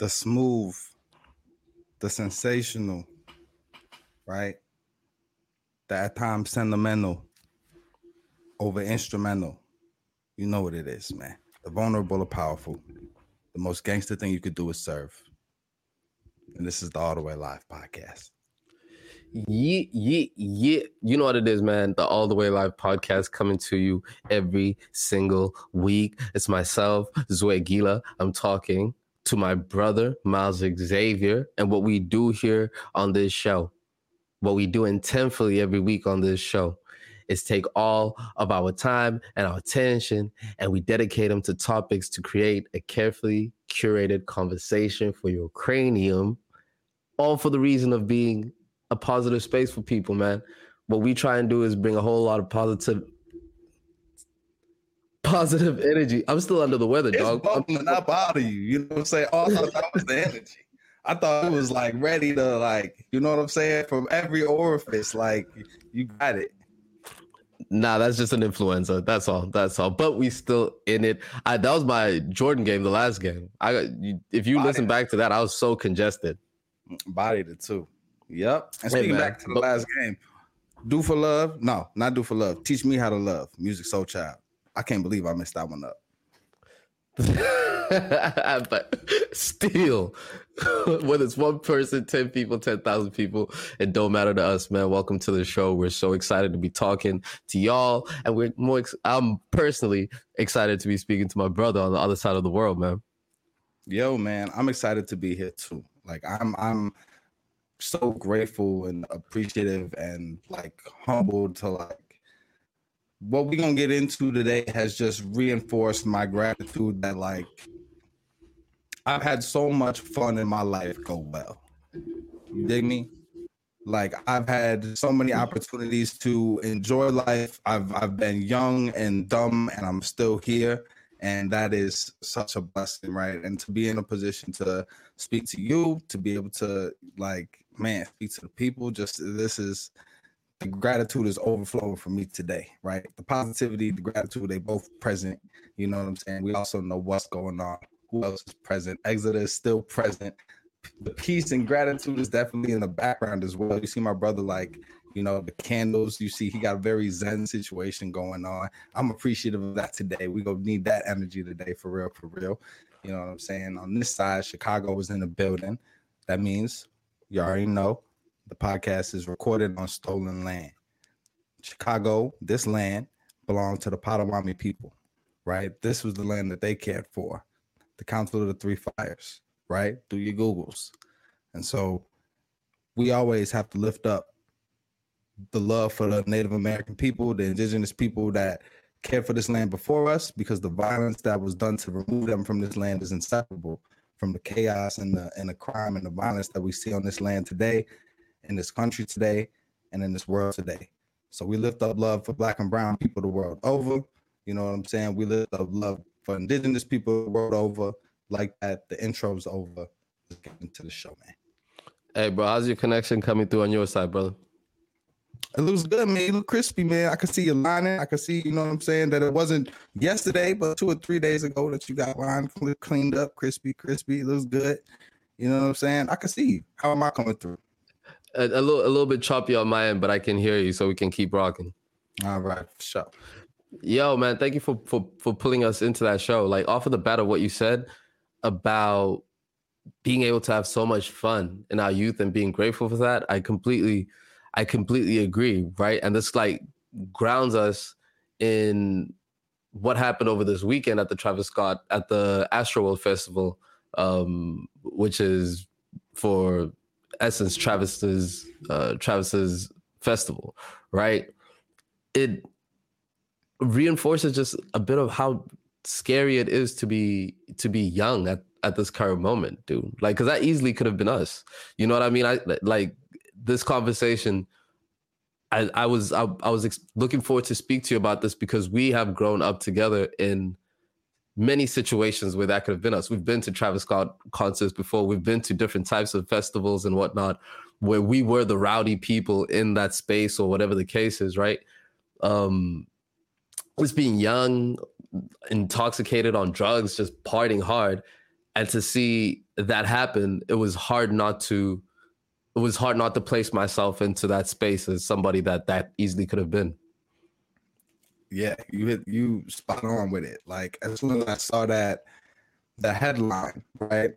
the smooth, the sensational, right? The at times sentimental over instrumental. You know what it is, man. The vulnerable are powerful. The most gangster thing you could do is serve. And this is the All the Way Live podcast. Yeah, yeah, yeah. You know what it is, man. The All the Way Live podcast coming to you every single week. It's myself, Zoe Gila. I'm talking to my brother, Miles Xavier, and what we do here on this show, what we do intentfully every week on this show is take all of our time and our attention and we dedicate them to topics to create a carefully curated conversation for your cranium, all for the reason of being a positive space for people, man. What we try and do is bring a whole lot of positive positive energy. I'm still under the weather, It's dog. Bubbling up out of you. You know what I'm saying? Oh, I thought that was the energy. I thought it was like ready to like, you know what I'm saying? From every orifice, like you got it. Nah, that's just an influenza. That's all. That's all. But we still in it. I, that was my Jordan game, the last game. I If you Body. listen back to that, I was so congested. Mm, Bodied it too. Yep. And speaking man, back to the but- last game, do for love. No, not do for love. Teach me how to love. Musiq Soulchild. I can't believe I messed that one up. but still, whether it's one person, 10 people, 10,000 people, it don't matter to us, man. Welcome to the show. We're so excited to be talking to y'all. And we're more, ex- I'm personally excited to be speaking to my brother on the other side of the world, man. Yo, man, I'm excited to be here too. Like I'm I'm so grateful and appreciative and like humbled to like what we're gonna get into today has just reinforced my gratitude that like I've had so much fun in my life go well. You dig me? Like I've had so many opportunities to enjoy life. I've I've been young and dumb and I'm still here and that is such a blessing right and to be in a position to speak to you to be able to like man speak to the people just this is the gratitude is overflowing for me today right the positivity the gratitude they both present you know what i'm saying we also know what's going on who else is present Exodus is still present the peace and gratitude is definitely in the background as well you see my brother like you know the candles you see he got a very zen situation going on I'm appreciative of that today. We gonna need that energy today for real, for real. You know what I'm saying? On this side, Chicago was in the building. That means you already know the podcast is recorded on stolen land. Chicago, this land belonged to the Potawatomi people, right? This was the land that they cared for. The Council of the Three Fires, right? Do your Googles. And so we always have to lift up the love for the Native American people, the indigenous people that cared for this land before us, because the violence that was done to remove them from this land is inseparable from the chaos and the and the crime and the violence that we see on this land today, in this country today, and in this world today. So we lift up love for black and brown people the world over. You know what I'm saying? We lift up love for indigenous people the world over. Like that, the intro's over. Let's get into the show, man. Hey, bro, how's your connection coming through on your side, brother? It looks good, man. You look crispy, man. I can see you lining. I can see, you know what I'm saying, that it wasn't yesterday, but two or three days ago that you got lined, cleaned up, crispy, crispy. It looks good. You know what I'm saying? I can see you. How am I coming through? A, a little, a little bit choppy on my end, but I can hear you, so we can keep rocking. All right, sure. Yo, man, thank you for for for pulling us into that show. Like off of the bat of what you said about being able to have so much fun in our youth and being grateful for that, I completely, I completely agree. Right, and this like grounds us in what happened over this weekend at the Travis Scott at the Astroworld Festival, um, which is for Essence Travis's uh, Travis's festival, right? It reinforces just a bit of how scary it is to be to be young at at this current moment, dude. Like, because that easily could have been us. You know what I mean? I like this conversation. I I was I, I was ex- looking forward to speak to you about this because we have grown up together in many situations where that could have been us. We've been to Travis Scott concerts before. We've been to different types of festivals and whatnot, where we were the rowdy people in that space or whatever the case is, right? Um, just being young, intoxicated on drugs, just partying hard. and to see that happen, it was hard not to it was hard not to place myself into that space as somebody that that easily could have been. Yeah, you hit you spot on with it. Like as soon as I saw that the headline, right?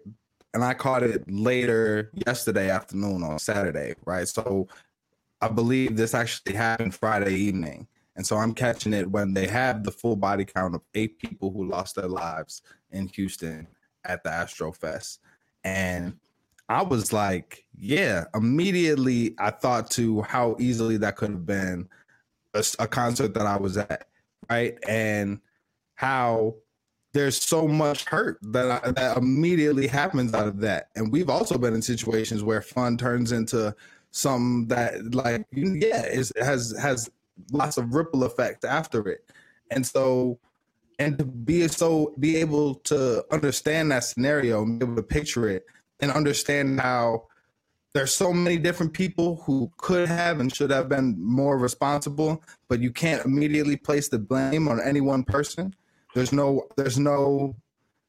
And I caught it later yesterday afternoon on Saturday, right? So I believe this actually happened Friday evening. And so I'm catching it when they have the full body count of eight people who lost their lives in Houston at the Astro Fest. And I was like, yeah, immediately I thought to how easily that could have been a, a concert that I was at, right? And how there's so much hurt that I, that immediately happens out of that. And we've also been in situations where fun turns into some that like yeah, is has has lots of ripple effect after it. And so and to be so be able to understand that scenario and be able to picture it and understand how there's so many different people who could have and should have been more responsible but you can't immediately place the blame on any one person. There's no there's no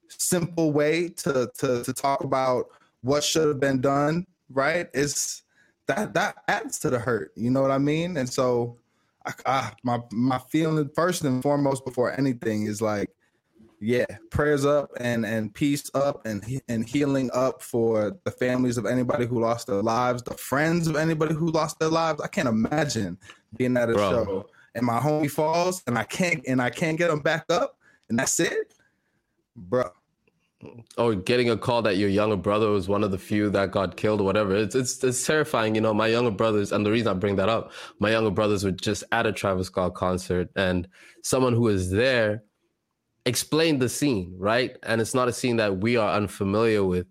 simple way to to, to talk about what should have been done right? It's that that adds to the hurt you know what i mean? And so I, I, my my feeling first and foremost before anything is like, yeah, prayers up and and peace up and and healing up for the families of anybody who lost their lives, the friends of anybody who lost their lives. I can't imagine being at a Bro. show and my homie falls and I can't and I can't get him back up and that's it, bro or getting a call that your younger brother was one of the few that got killed or whatever. It's it's it's terrifying. You know, my younger brothers, and the reason I bring that up, my younger brothers were just at a Travis Scott concert, and someone who was there explained the scene, right? And it's not a scene that we are unfamiliar with.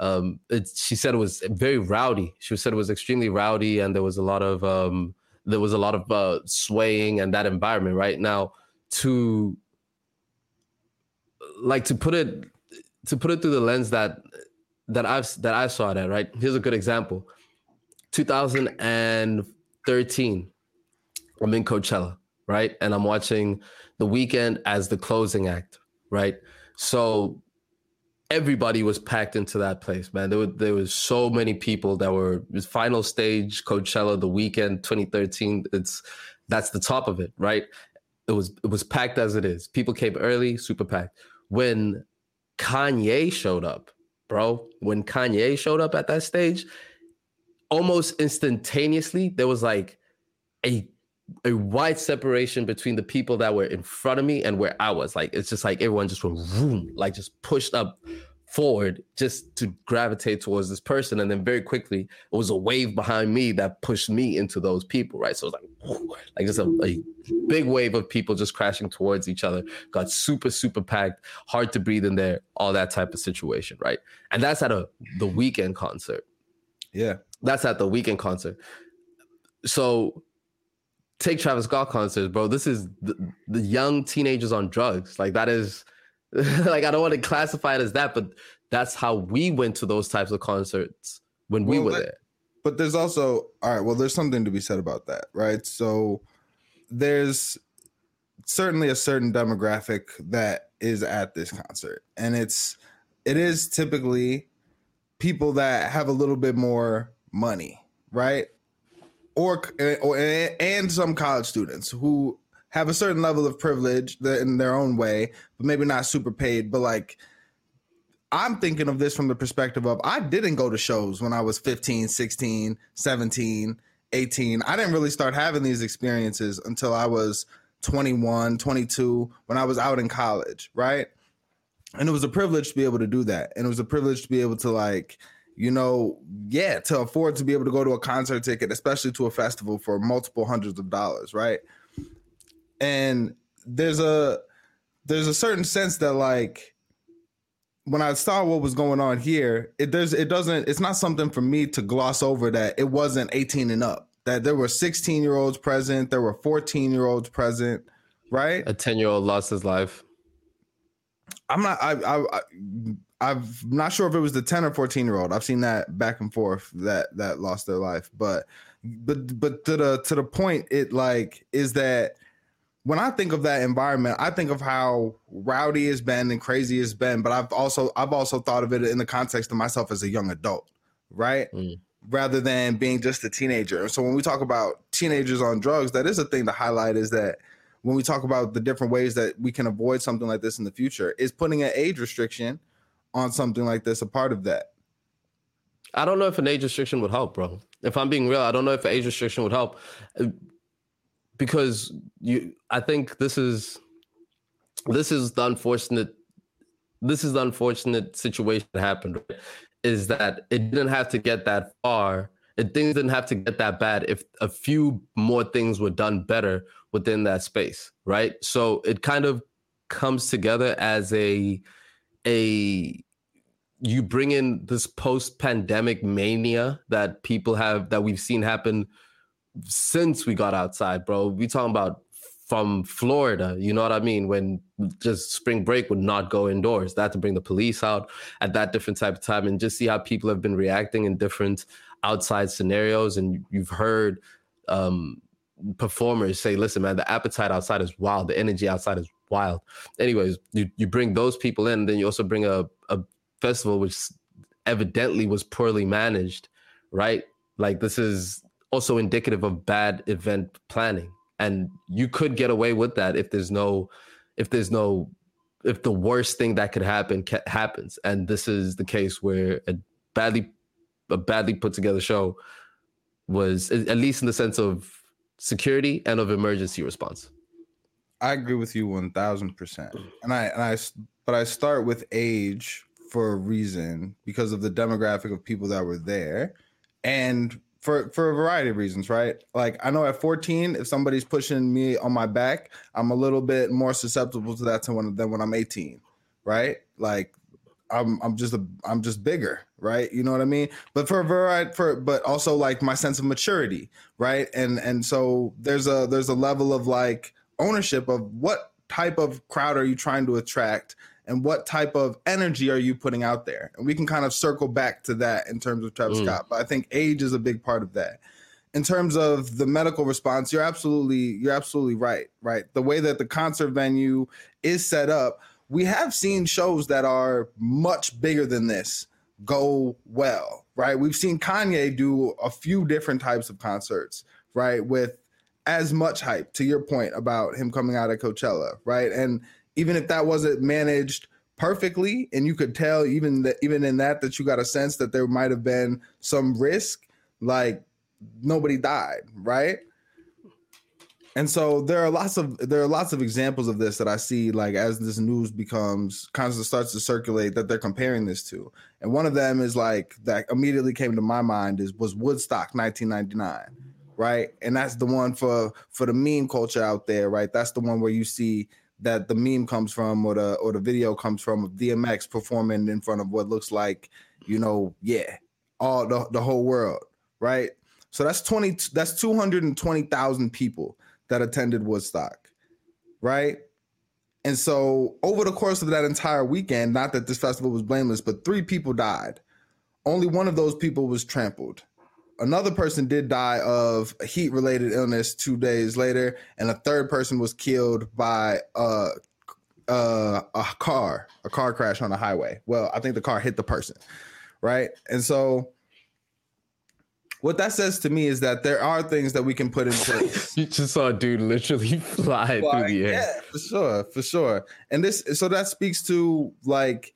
Um, it, she said it was very rowdy. She said it was extremely rowdy, and there was a lot of um, there was a lot of uh, swaying and that environment. Right now, to like to put it to put it through the lens that that I've that I saw that right. Here's a good example. 2013, I'm in Coachella, right, and I'm watching The Weeknd as the closing act, right. So everybody was packed into that place, man. There were there was so many people that were final stage Coachella, The Weeknd 2013. It's that's the top of it, right? It was it was packed as it is. People came early, super packed. When Kanye showed up, bro. When Kanye showed up at that stage, almost instantaneously, there was like a a wide separation between the people that were in front of me and where I was. Like it's just like everyone just went vroom, like just pushed up forward just to gravitate towards this person. And then very quickly, it was a wave behind me that pushed me into those people, right? So it was like, like just a, a big wave of people just crashing towards each other, got super, super packed, hard to breathe in there, all that type of situation, right? And that's at a the Weeknd concert. Yeah. That's at the Weeknd concert. So take Travis Scott concerts, bro. This is the, the young teenagers on drugs. Like that is like I don't want to classify it as that, but that's how we went to those types of concerts when we were that, there. But there's also all right, well, there's something to be said about that, right? So there's certainly a certain demographic that is at this concert. And it's it is typically people that have a little bit more money, right? Or, or and some college students who have a certain level of privilege in their own way, but maybe not super paid. But like, I'm thinking of this from the perspective of I didn't go to shows when I was 15, 16, 17, 18. I didn't really start having these experiences until I was 21, 22, when I was out in college, right? And it was a privilege to be able to do that. And it was a privilege to be able to, like, you know, yeah, to afford to be able to go to a concert ticket, especially to a festival for multiple hundreds of dollars, right? and there's a there's a certain sense that like when I saw what was going on here, it there's it doesn't it's not something for me to gloss over that it wasn't 18 and up. That there were 16 year olds present, there were 14 year olds present, right? A 10 year old lost his life. I'm not I I, I am not sure if it was the 10 or 14 year old. I've seen that back and forth that that lost their life, but but but to the to the point it like is that when I think of that environment, I think of how rowdy it's been and crazy it's been, but I've also I've also thought of it in the context of myself as a young adult, right? Mm. Rather than being just a teenager. So when we talk about teenagers on drugs, that is a thing to highlight is that when we talk about the different ways that we can avoid something like this in the future, is putting an age restriction on something like this a part of that? I don't know if an age restriction would help, bro. If I'm being real, I don't know if an age restriction would help uh, because you I think this is this is the unfortunate this is the unfortunate situation that happened is that it didn't have to get that far it, things didn't have to get that bad if a few more things were done better within that space right so it kind of comes together as a a you bring in this post pandemic mania that people have that we've seen happen since we got outside, bro. We talking about from Florida, you know what I mean? When just spring break would not go indoors. That to bring the police out at that different type of time and just see how people have been reacting in different outside scenarios. And you've heard um, performers say, listen, man, the appetite outside is wild. The energy outside is wild. Anyways, you, you bring those people in, then you also bring a, a festival which evidently was poorly managed, right? Like this is also indicative of bad event planning and you could get away with that if there's no if there's no if the worst thing that could happen ca- happens and this is the case where a badly a badly put together show was at least in the sense of security and of emergency response i agree with you 1000% and i and i but i start with age for a reason because of the demographic of people that were there and for for a variety of reasons, right? Like I know at 14, if somebody's pushing me on my back, I'm a little bit more susceptible to that than when, than when I'm 18, right? Like I'm I'm just a I'm just bigger, right? You know what I mean? But for a variety for but also like my sense of maturity, right? And and so there's a there's a level of like ownership of what type of crowd are you trying to attract and what type of energy are you putting out there? And we can kind of circle back to that in terms of Travis mm. Scott. But I think age is a big part of that. In terms of the medical response, you're absolutely you're absolutely right. Right, the way that the concert venue is set up, we have seen shows that are much bigger than this go well. Right, we've seen Kanye do a few different types of concerts. Right, with as much hype. To your point about him coming out of Coachella. Right, and even if that wasn't managed perfectly and you could tell even that even in that that you got a sense that there might have been some risk like nobody died right and so there are lots of there are lots of examples of this that i see like as this news becomes kind of starts to circulate that they're comparing this to. And one of them is like that immediately came to my mind is was woodstock 1999 right? And that's the one for for the meme culture out there right? That's the one where you see that the meme comes from or the or the video comes from of DMX performing in front of what looks like, you know, yeah, all the, the whole world, right? So that's 20 that's 220,000 people that attended Woodstock, right? And so over the course of that entire weekend, not that this festival was blameless, but three people died. Only one of those people was trampled another person did die of heat related illness two days later, and a third person was killed by a, a, a car, a car crash on the highway. Well, I think the car hit the person, right? And so what that says to me is that there are things that we can put in place. you just saw a dude literally fly, through the air. Yeah, for sure, for sure. And this, so that speaks to like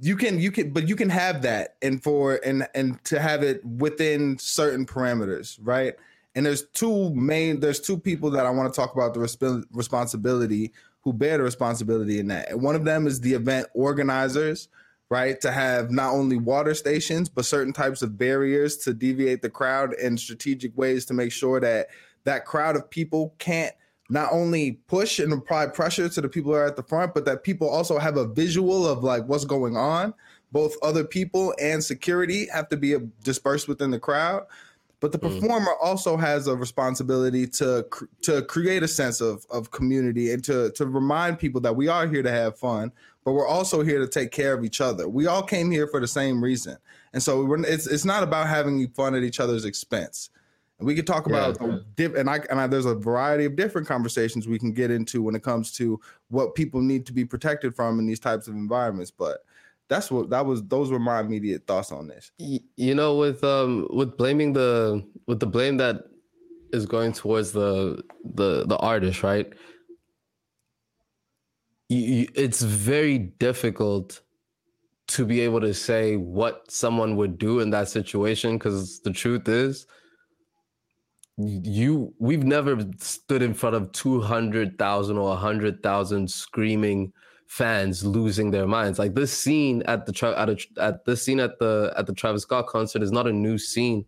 you can you can but you can have that and for and and to have it within certain parameters right and there's two main there's two people that i want to talk about the resp- responsibility who bear the responsibility in that and one of them is the event organizers right to have not only water stations but certain types of barriers to deviate the crowd and strategic ways to make sure that that crowd of people can't not only push and apply pressure to the people who are at the front, but that people also have a visual of like what's going on. Both other people and security have to be dispersed within the crowd. But the mm. performer mm. also has a responsibility to to create a sense of of community and to to remind people that we are here to have fun, but we're also here to take care of each other. We all came here for the same reason, and so it's it's not about having fun at each other's expense And we could talk about yeah. diff- and I and I, there's a variety of different conversations we can get into when it comes to what people need to be protected from in these types of environments. But that's what that was. Those were my immediate thoughts on this. You know, with um with blaming the with the blame that is going towards the the the artist, right? You, it's very difficult to be able to say what someone would do in that situation because the truth is you we've never stood in front of 200,000 or 100,000 screaming fans losing their minds. Like this scene at the at, a, at this scene at the at the Travis Scott concert is not a new scene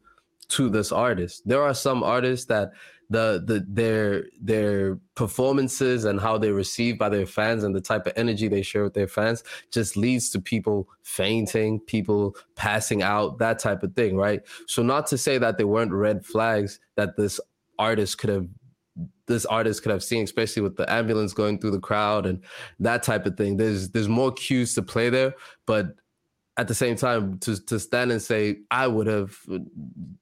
to this artist. There are some artists that the the their their performances and how they're received by their fans and the type of energy they share with their fans just leads to people fainting, people passing out, that type of thing, right? So not to say that there weren't red flags that this artist could have this artist could have seen, especially with the ambulance going through the crowd and that type of thing. There's there's more cues to play there, but at the same time to to stand and say I would have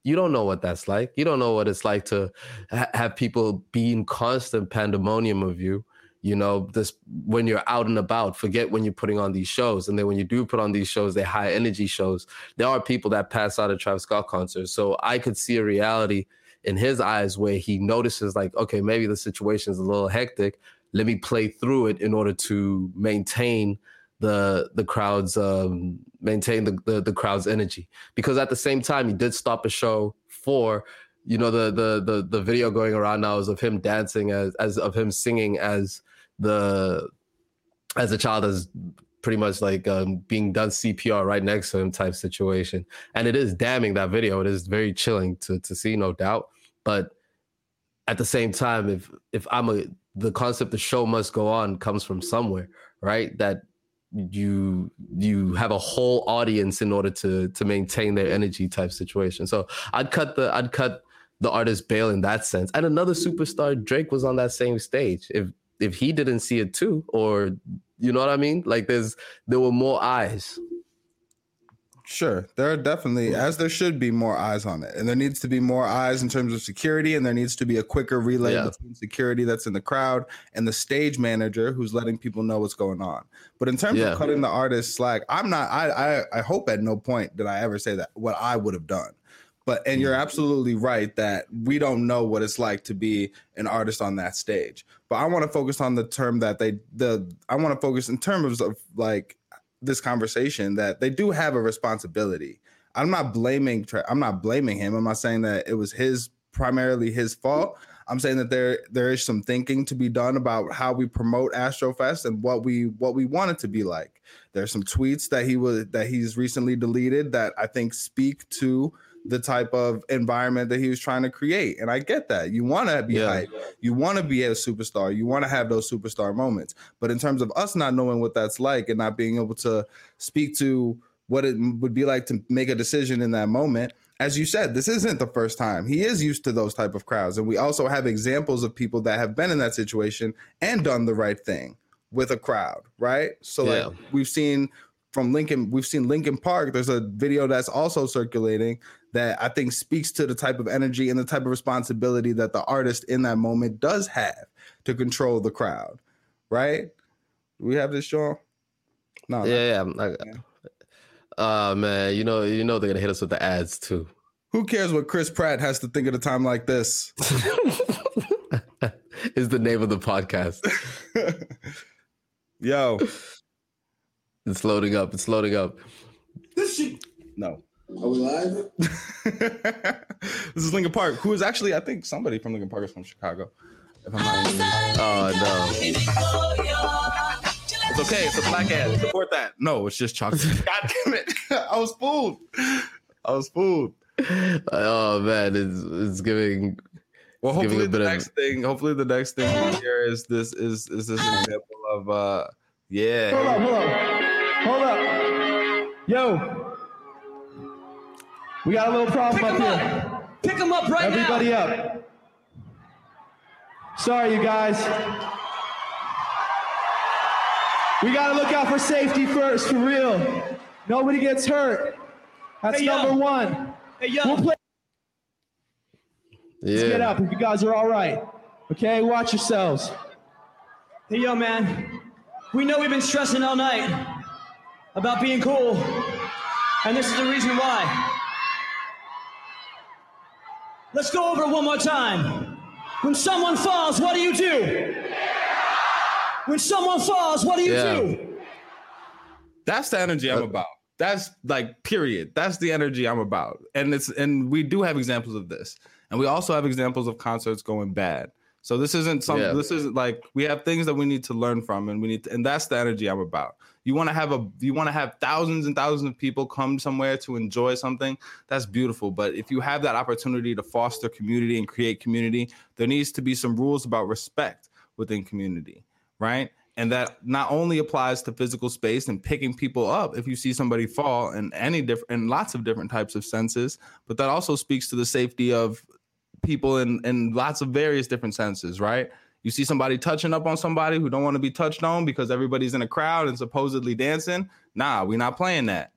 you don't know what that's like. You don't know what it's like to ha- have people be in constant pandemonium of you. You know, this when you're out and about, forget when you're putting on these shows. And then when you do put on these shows, they're high energy shows. There are people that pass out at Travis Scott concerts. So I could see a reality in his eyes where he notices like, okay, maybe the situation is a little hectic. Let me play through it in order to maintain the the crowd's um, maintain the, the, the crowd's energy. Because at the same time he did stop a show for you know the the the the video going around now is of him dancing as as of him singing as the as a child as pretty much like um, being done CPR right next to him type situation. And it is damning that video. It is very chilling to to see no doubt. But at the same time if if I'm a the concept the show must go on comes from somewhere right? That you you have a whole audience in order to to maintain their energy type situation. So I'd cut the I'd cut the artist bail in that sense. And another superstar, Drake, was on that same stage. If if he didn't see it too, or you know what I mean? Like there's there were more eyes Sure, there are definitely, as there should be, more eyes on it, and there needs to be more eyes in terms of security, and there needs to be a quicker relay yeah. between security that's in the crowd and the stage manager who's letting people know what's going on. But in terms yeah. of cutting the artist slack, I'm not. I, I I hope at no point did I ever say that what I would have done. But and you're mm. absolutely right that we don't know what it's like to be an artist on that stage. But I want to focus on the term that they the I want to focus in terms of like this conversation that they do have a responsibility. I'm not blaming I'm not blaming him. I'm not saying that it was his primarily his fault. I'm saying that there there is some thinking to be done about how we promote Astrofest and what we what we want it to be like. There's some tweets that he was that he's recently deleted that I think speak to the type of environment that he was trying to create. And I get that. You want to be yeah. hype. You want to be a superstar. You want to have those superstar moments. But in terms of us not knowing what that's like and not being able to speak to what it would be like to make a decision in that moment, as you said, this isn't the first time. He is used to those type of crowds. And we also have examples of people that have been in that situation and done the right thing with a crowd, right? So yeah. like we've seen from Linkin, we've seen Linkin Park. There's a video that's also circulating that I think speaks to the type of energy and the type of responsibility that the artist in that moment does have to control the crowd, right? Do we have this, Sean? No. Yeah, yeah. I, uh, man, you know, you know they're gonna hit us with the ads too. Who cares what Chris Pratt has to think at a time like this? is the name of the podcast. Yo, it's loading up. It's loading up. This shit. No. Are we live? this is Linkin Park, who is actually, I think somebody from Linkin Park is from Chicago. If I'm not oh no. It's okay. It's a black ad. Support that. No, it's just chocolate. God damn it! I was fooled. I was fooled. Oh man, it's it's giving. Well, hopefully the next of... thing. Hopefully the next thing here is this is is this example of uh yeah. Hold up, hold up, hold up. Yo, we got a little problem Pick up here. Up. Pick them up right Everybody now. Everybody up. Sorry, you guys. We gotta look out for safety first, for real. Nobody gets hurt. That's hey, number one. Hey, yo. We'll play- Let's get up if you guys are all right. Okay, watch yourselves. Hey, yo, man. We know we've been stressing all night about being cool, and this is the reason why. Let's go over it one more time. When someone falls, what do you do? When someone falls, what do you Yeah. do? That's the energy I'm Uh, about. That's like period. That's the energy I'm about. And it's and we do have examples of this. And we also have examples of concerts going bad. So this isn't some Yeah. this isn't like we have things that we need to learn from and we need to, and that's the energy I'm about. You want to have a you want to have thousands and thousands of people come somewhere to enjoy something. That's beautiful, but if you have that opportunity to foster community and create community, there needs to be some rules about respect within community, right? and that not only applies to physical space and picking people up if you see somebody fall in any different in lots of different types of senses but that also speaks to the safety of people in in lots of various different senses right? You see somebody touching up on somebody who don't want to be touched on because everybody's in a crowd and supposedly dancing? Nah we're not playing that.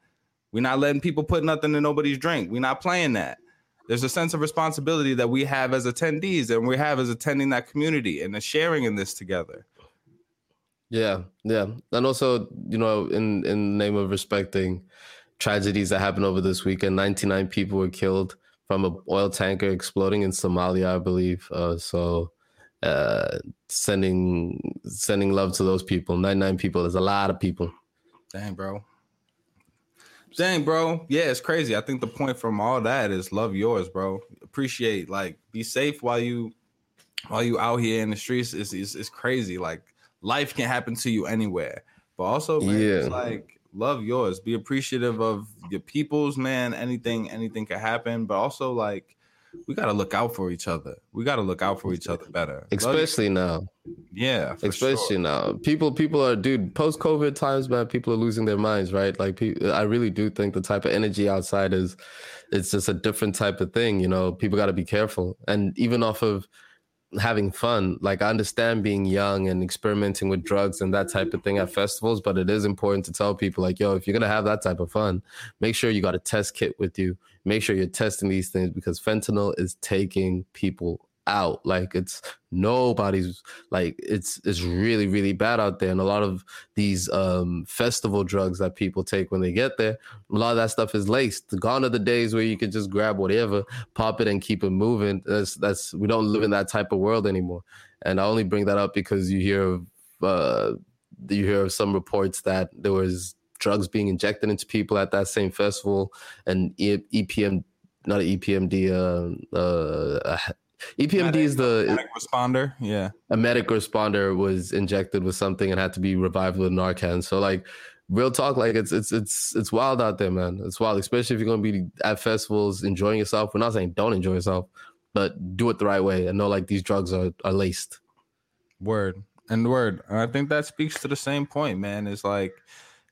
We're not letting people put nothing in nobody's drink. We're not playing that. There's a sense of responsibility that we have as attendees and we have as attending that community and the sharing in this together. Yeah, yeah, and also you know, in in name of respecting tragedies that happened over this weekend, 99 people were killed from a oil tanker exploding in Somalia, I believe. Uh, so, uh, sending sending love to those people. 99 people is a lot of people. Dang, bro. Dang, bro. Yeah, it's crazy. I think the point from all that is love yours, bro. Appreciate, like, be safe while you while you out here in the streets. It's is is crazy. Like, life can happen to you anywhere. But also, man, Yeah. it's like love yours. Be appreciative of your peoples, man. Anything, anything could happen. But also, like, we gotta look out for each other. We gotta look out for each other better. Especially now. yeah, especially sure. now people people are dude post covid times man people are losing their minds right like i really do think the type of energy outside is it's just a different type of thing you know people got to be careful and even off of having fun. Like i understand being young and experimenting with drugs and that type of thing at festivals but it is important to tell people like yo if you're gonna have that type of fun make sure you got a test kit with you. Make sure you're testing these things because fentanyl is taking people out like it's nobody's like it's it's really really bad out there and a lot of these um festival drugs that people take when they get there a lot of that stuff is laced. Gone are the days where you can just grab whatever pop it and keep it moving. That's that's we don't live in that type of world anymore. And i only bring that up because you hear of uh you hear of some reports that there was drugs being injected into people at that same festival and e- epm not E epmd uh uh EPMD is the Panic responder. Yeah. a medic responder was injected with something and had to be revived with Narcan. So like real talk, like it's it's it's it's wild out there, man. It's wild, especially if you're gonna be at festivals enjoying yourself. We're not saying don't enjoy yourself, but do it the right way and know like these drugs are, are laced. Word and word. And I think that speaks to the same point, man. It's like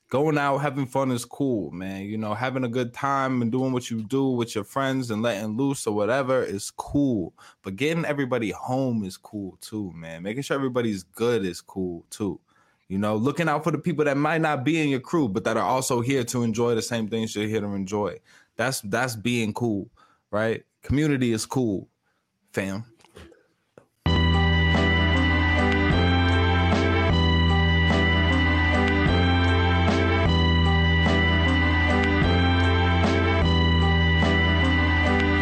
going out having fun is cool, man. You know, having a good time and doing what you do with your friends and letting loose or whatever is cool. But getting everybody home is cool too, man. Making sure everybody's good is cool too. You know, looking out for the people that might not be in your crew, but that are also here to enjoy the same things you're here to enjoy. That's that's being cool, right? Community is cool, fam.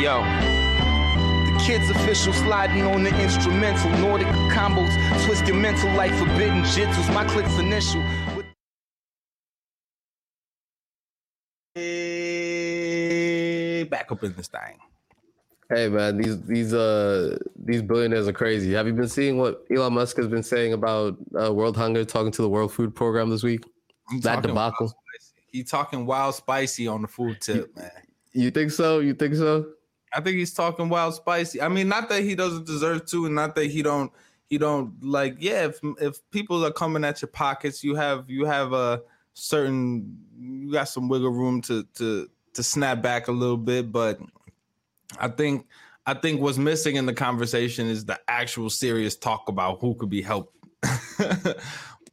Yo. The kids official sliding on the instrumental. Nordic combos, twist your mental like forbidden jitsus. My click's initial. With Hey, back up in this thing. Hey man, these these uh these billionaires are crazy. Have you been seeing what Elon Musk has been saying about uh, world hunger, talking to the World Food Program this week? He That debacle. wild. He talking wild spicy on the food tip, man. You think so? You think so? I think he's talking wild spicy. I mean, not that he doesn't deserve to, and not that he don't he don't like. Yeah, if if people are coming at your pockets, you have you have a certain you got some wiggle room to to to snap back a little bit, but I think I think what's missing in the conversation is the actual serious talk about who could be helped.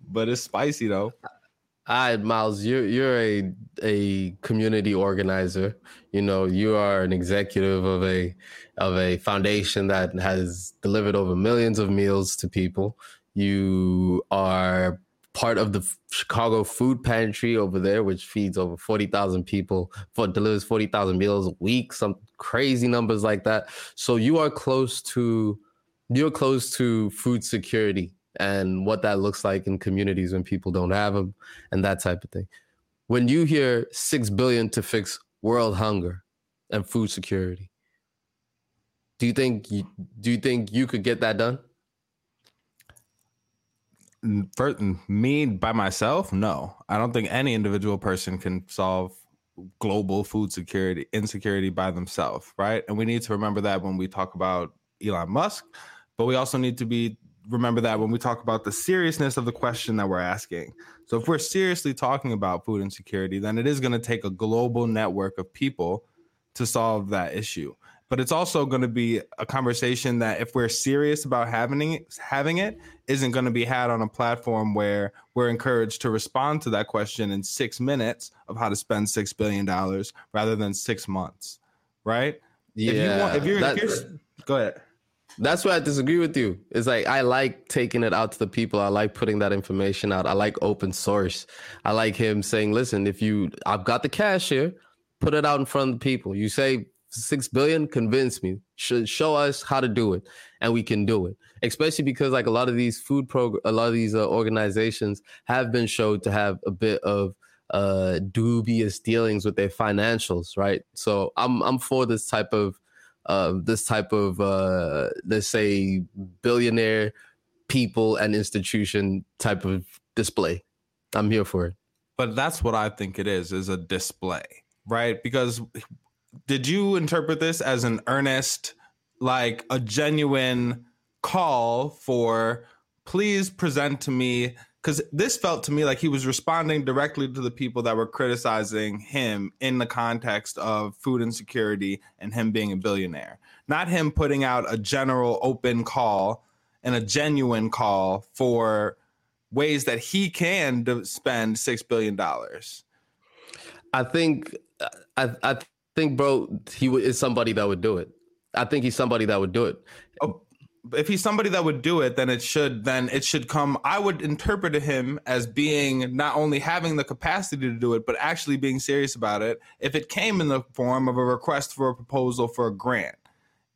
but it's spicy though. All right, Miles, you're you're a a community organizer. You know, you are an executive of a of a foundation that has delivered over millions of meals to people. You are part of the Chicago Food Pantry over there, which feeds over forty thousand people, for delivers forty thousand meals a week, some crazy numbers like that. So you are close to you're close to food security and what that looks like in communities when people don't have them and that type of thing. When you hear 6 billion to fix world hunger and food security, do you think do you think you could get that done? Me by myself, no. I don't think any individual person can solve global food security insecurity by themselves, right? And we need to remember that when we talk about Elon Musk, but we also need to be remember that when we talk about the seriousness of the question that we're asking. So if we're seriously talking about food insecurity, then it is going to take a global network of people to solve that issue. But it's also going to be a conversation that if we're serious about having it, having it isn't going to be had on a platform where we're encouraged to respond to that question in 6 minutes of how to spend 6 billion dollars rather than 6 months, right? Yeah. If you want if you're, if you're go ahead. That's why I disagree with you. It's like I like taking it out to the people. I like putting that information out. I like open source. I like him saying, "Listen, if you, I've got the cash here, put it out in front of the people. You say six billion, convince me. Should show us how to do it, and we can do it. Especially because like a lot of these food program, a lot of these uh, organizations have been showed to have a bit of uh dubious dealings with their financials, right? So I'm I'm for this type of uh, this type of uh, let's say billionaire people and institution type of display. I'm here for it. But that's what I think it is is a display, right? Because did you interpret this as an earnest like a genuine call for please present to me because this felt to me like he was responding directly to the people that were criticizing him in the context of food insecurity and him being a billionaire, not him putting out a general open call and a genuine call for ways that he can spend six billion dollars. I think, uh, I, I think, bro, he is somebody that would do it. I think he's somebody that would do it. Oh, if he's somebody that would do it, then it should then it should come. I would interpret him as being not only having the capacity to do it, but actually being serious about it. If it came in the form of a request for a proposal for a grant,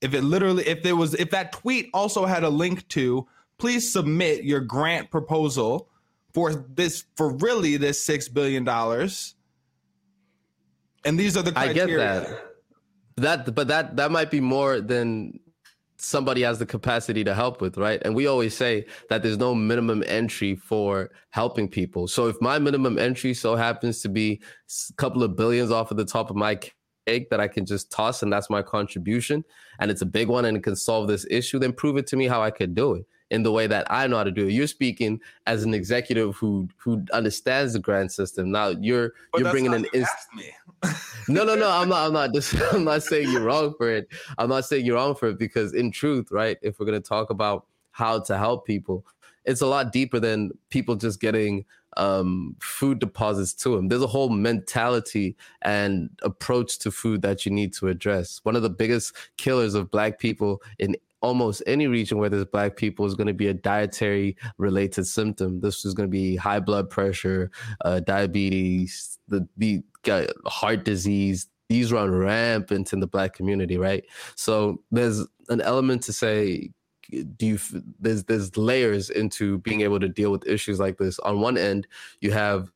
if it literally, if there was, if that tweet also had a link to, please submit your grant proposal for this for really this six billion dollars. And these are the criteria. I get that. That, but that that might be more than somebody has the capacity to help with, right? And we always say that there's no minimum entry for helping people. So if my minimum entry so happens to be a couple of billions off of the top of my cake that I can just toss and that's my contribution and it's a big one and it can solve this issue, then prove it to me how I could do it in the way that I know how to do it. You're speaking as an executive who who understands the grant system. Now you're but you're bringing an inst- no, no, no. I'm not. I'm not. Just, I'm not saying you're wrong for it. I'm not saying you're wrong for it because, in truth, right? If we're gonna talk about how to help people, it's a lot deeper than people just getting um, food deposits to them. There's a whole mentality and approach to food that you need to address. One of the biggest killers of Black people in almost any region where there's black people is going to be a dietary related symptom. This is going to be high blood pressure, uh, diabetes, the, the uh, heart disease. These run rampant in the black community, right? So there's an element to say, do you there's there's layers into being able to deal with issues like this. On one end, you have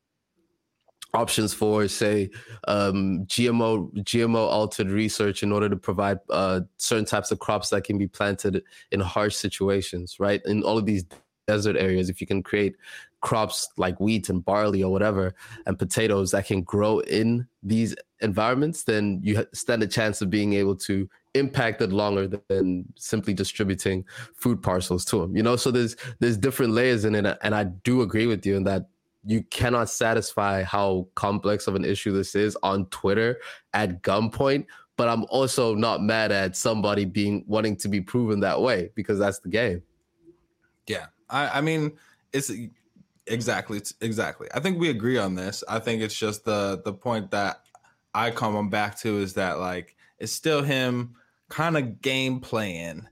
options for say um, gmo gmo altered research in order to provide uh, certain types of crops that can be planted in harsh situations right? In all of these desert areas if you can create crops like wheat and barley or whatever and potatoes that can grow in these environments then you stand a chance of being able to impact it longer than simply distributing food parcels to them you know? So there's there's different layers in it and i do agree with you in that you cannot satisfy how complex of an issue this is on Twitter at gunpoint. But I'm also not mad at somebody being wanting to be proven that way because that's the game. Yeah, I, I mean, it's exactly exactly i think we agree on this i think it's just the the point that i come back to is that like it's still him kind of game playing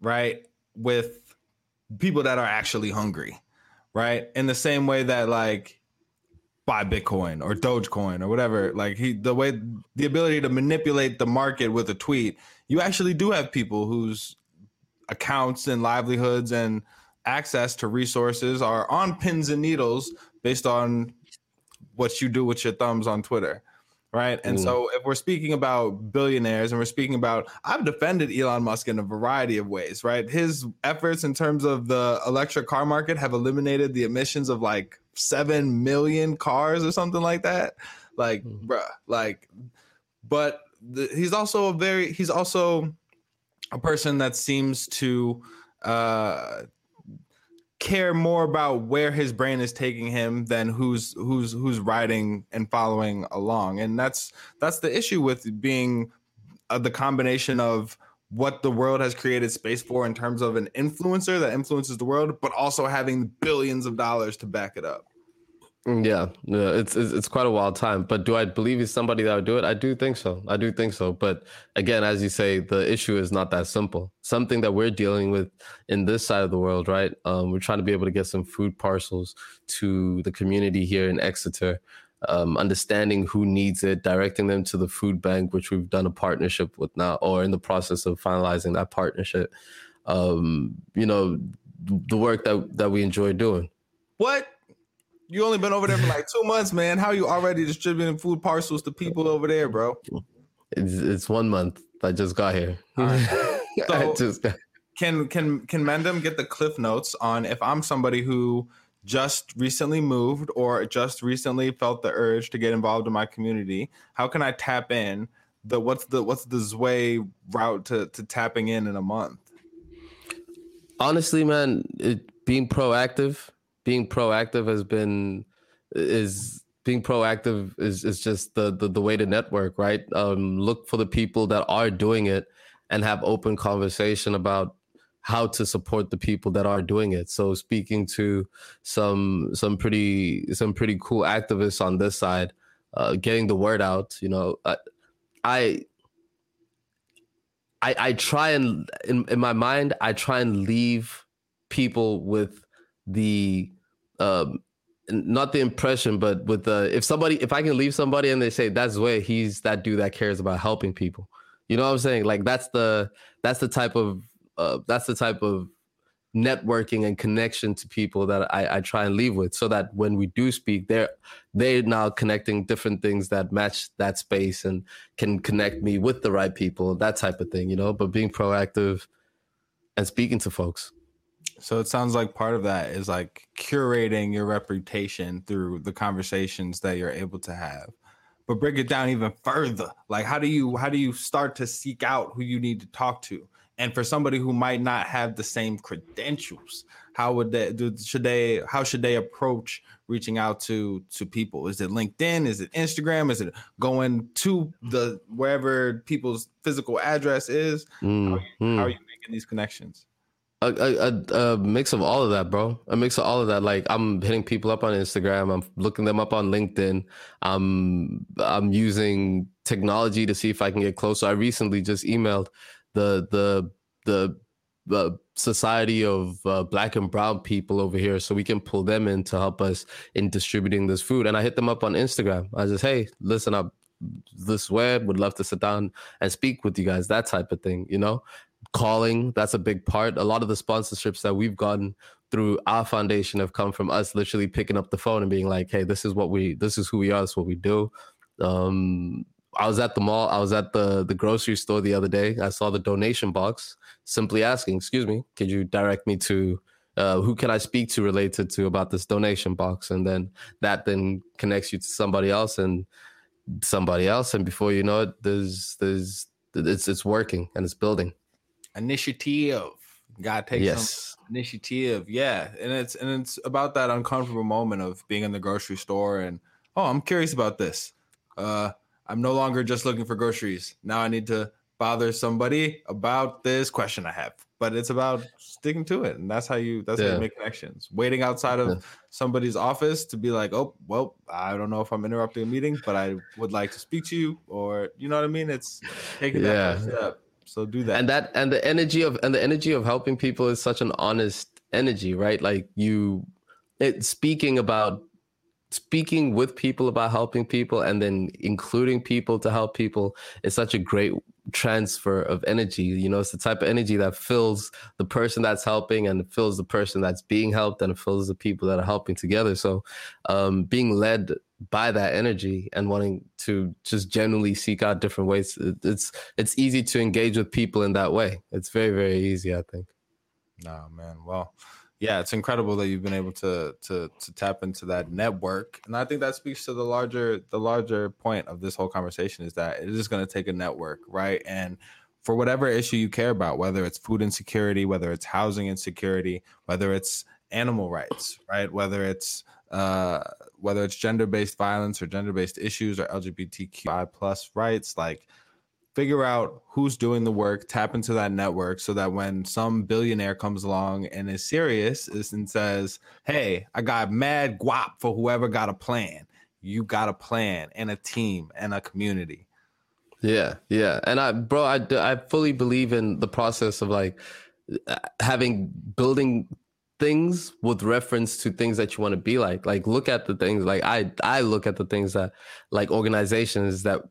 right with people that are actually hungry right in the same way that like buy bitcoin or dogecoin or whatever like he the way the ability to manipulate the market with a tweet you actually do have people whose accounts and livelihoods and access to resources are on pins and needles based on what you do with your thumbs on Twitter. Right. And mm. so if we're speaking about billionaires and we're speaking about, I've defended Elon Musk in a variety of ways, right? His efforts in terms of the electric car market have eliminated the emissions of like 7 million cars or something like that. Like, mm. bruh, like, but the, he's also a very, he's also a person that seems to, uh, care more about where his brain is taking him than who's who's who's riding and following along. And that's that's the issue with being uh, the combination of what the world has created space for in terms of an influencer that influences the world but also having billions of dollars to back it up yeah, yeah, it's, it's it's quite a wild time. But do I believe he's somebody that would do it? I do think so. I do think so. But again, as you say, the issue is not that simple. Something that we're dealing with in this side of the world, right? Um, we're trying to be able to get some food parcels to the community here in Exeter. Um, understanding who needs it, directing them to the food bank, which we've done a partnership with now, or in the process of finalizing that partnership. Um, you know, the work that that we enjoy doing. What you only been over there for like two months, man. How you already distributing food parcels to people over there, bro? It's, it's one month. I just got here. Right. So just got... can can can Mendham get the cliff notes on if I'm somebody who just recently moved or just recently felt the urge to get involved in my community? How can I tap in? The what's the what's the Zwei route to to tapping in in a month? Honestly, man, it, being proactive being proactive has been is being proactive is is just the, the the, way to network, right? Um, look for the people that are doing it and have open conversation about how to support the people that are doing it. So speaking to some some pretty some pretty cool activists on this side, uh, getting the word out. You know, I, I I try and in in my mind I try and leave people with the um not the impression, but with the if somebody if I can leave somebody and they say that's where he's that dude that cares about helping people. You know what I'm saying? Like that's the that's the type of uh, that's the type of networking and connection to people that I, I try and leave with so that when we do speak they're they're now connecting different things that match that space and can connect me with the right people that type of thing you know but being proactive and speaking to folks so it sounds like part of that is like curating your reputation through the conversations that you're able to have. But break it down even further. Like how do you how do you start to seek out who you need to talk to? And for somebody who might not have the same credentials, how would they do should they how should they approach reaching out to to people? Is it LinkedIn? Is it Instagram? Is it going to the wherever people's physical address is? Mm, how, are you, mm. how are you making these connections? A, a, a, mix of all of that, bro. A mix of all of that. Like I'm hitting people up on Instagram. I'm looking them up on LinkedIn. I'm I'm using technology to see if I can get closer. I recently just emailed the the the, the Society of uh, Black and Brown people over here, so we can pull them in to help us in distributing this food. And I hit them up on Instagram. I just, hey, listen up this web would love to sit down and speak with you guys that type of thing you know calling that's a big part a lot of the sponsorships that we've gotten through our foundation have come from us literally picking up the phone and being like hey this is what we this is who we are this is what we do um i was at the mall i was at the the grocery store the other day i saw the donation box simply asking excuse me could you direct me to uh, who can I speak to related to about this donation box? And then that then connects you to somebody else and somebody else. And before you know it, there's, there's, it's, it's working and it's building initiative. Gotta take yes. some initiative. Yeah. And it's and it's about that uncomfortable moment of being in the grocery store and oh, I'm curious about this. Uh I'm no longer just looking for groceries. Now I need to bother somebody about this question I have. but it's about sticking to it, and that's how you that's how you make connections. Waiting outside of Yeah. somebody's office to be like, oh, well, I don't know if I'm interrupting a meeting, but I would like to speak to you, or you know what I mean. It's taking that Yeah. first step. So do that. and that and the energy of and the energy of helping people is such an honest energy right? Like you it speaking about speaking with people about helping people and then including people to help people is such a great transfer of energy. You know it's the type of energy that fills the person that's helping and fills the person that's being helped and it fills the people that are helping together. So um being led by that energy and wanting to just genuinely seek out different ways it's it's easy to engage with people in that way it's very very easy i think No, man. Well, yeah, it's incredible that you've been able to to to tap into that network, and I think that speaks to the larger the larger point of this whole conversation is that it is going to take a network, right? And for whatever issue you care about, whether it's food insecurity, whether it's housing insecurity, whether it's animal rights, right? Whether it's uh, whether it's gender based violence or gender based issues or LGBTQI plus rights, like figure out who's doing the work, tap into that network so that when some billionaire comes along and is serious and says, Hey, I got mad guap for whoever got a plan. You got a plan and a team and a community. Yeah, yeah, and I, bro, I, I fully believe in the process of like having building things with reference to things that you want to be like. Like, look at the things like I, I look at the things that like organizations that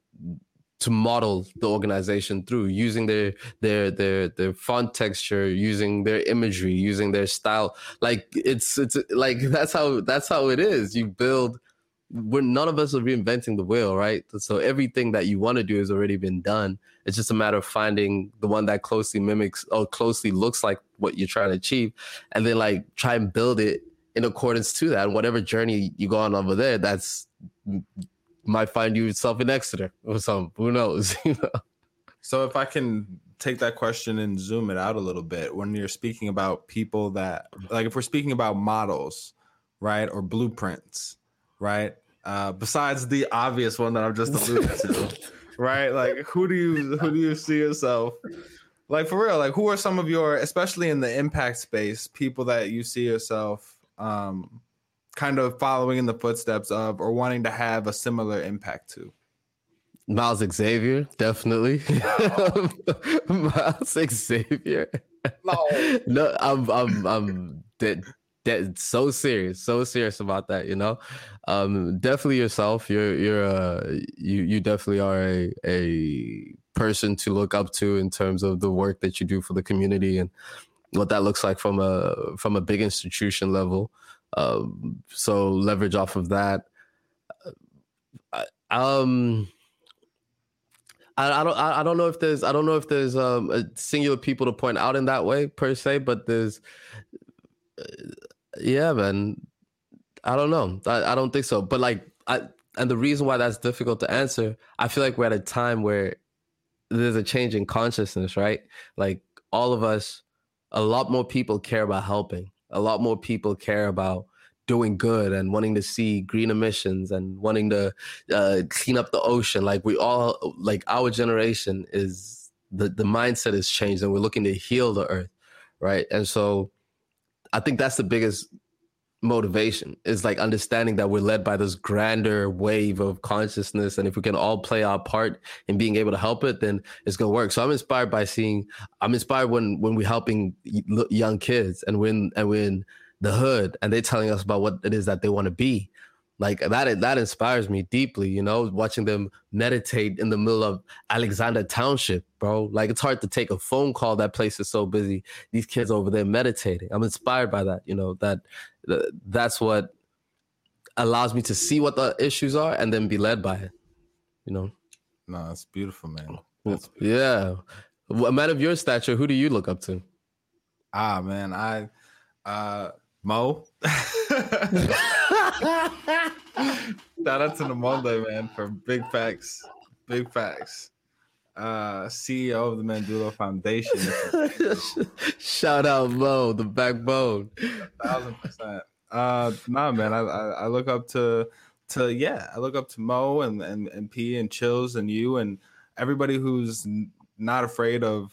to model the organization through using their their their their font texture using their imagery using their style like it's it's like that's how that's how it is you build we're none of us are reinventing the wheel, right? So everything that you want to do has already been done. It's just a matter of finding the one that closely mimics or closely looks like what you're trying to achieve, and then like try and build it in accordance to that. Whatever journey you go on over there, that's might find you yourself in Exeter or something. Who knows? So if I can take that question and zoom it out a little bit, when you're speaking about people that like if we're speaking about models, right, or blueprints, right? Uh, besides the obvious one that I'm just alluding to, right? Like who do you who do you see yourself? Like for real, like who are some of your, especially in the impact space, people that you see yourself um kind of following in the footsteps of or wanting to have a similar impact to? Miles Xavier, definitely. Miles Xavier. No. no, I'm I'm I'm dead, dead so serious, so serious about that, you know. Um definitely yourself. You're you're uh you you definitely are a a person to look up to in terms of the work that you do for the community and what that looks like from a from a big institution level. Um so leverage off of that. Uh, Um I, I don't I, I don't know if there's I don't know if there's um a singular people to point out in that way per se, but there's uh, yeah, man. I don't know. I, I don't think so. But like I and the reason why that's difficult to answer, I feel like we're at a time where there's a change in consciousness, right? Like all of us, a lot more people care about helping. A lot more people care about doing good and wanting to see green emissions and wanting to uh, clean up the ocean. Like we all, like our generation is the the mindset has changed, and we're looking to heal the earth, right? And so, I think that's the biggest motivation is like understanding that we're led by this grander wave of consciousness and if we can all play our part in being able to help it then it's going to work. So i'm inspired by seeing i'm inspired when when we're helping young kids and when and when the hood and they're telling us about what it is that they want to be like that that inspires me deeply you know watching them meditate in the middle of alexandra township bro. Like it's hard to take a phone call that place is so busy these kids over there meditating. I'm inspired by that you know that that's what allows me to see what the issues are and then be led by it you know? No, that's beautiful, man. That's yeah. A man of your stature who do you look up to? Ah man, I uh Mo. Shout out to the Monday man for big facts. Big facts. Uh CEO of the Mandula Foundation. shout out mo the backbone thousand percent. Uh nah man, I, I I look up to to yeah, I look up to Mo and and, and P and Chills and you and everybody who's not afraid of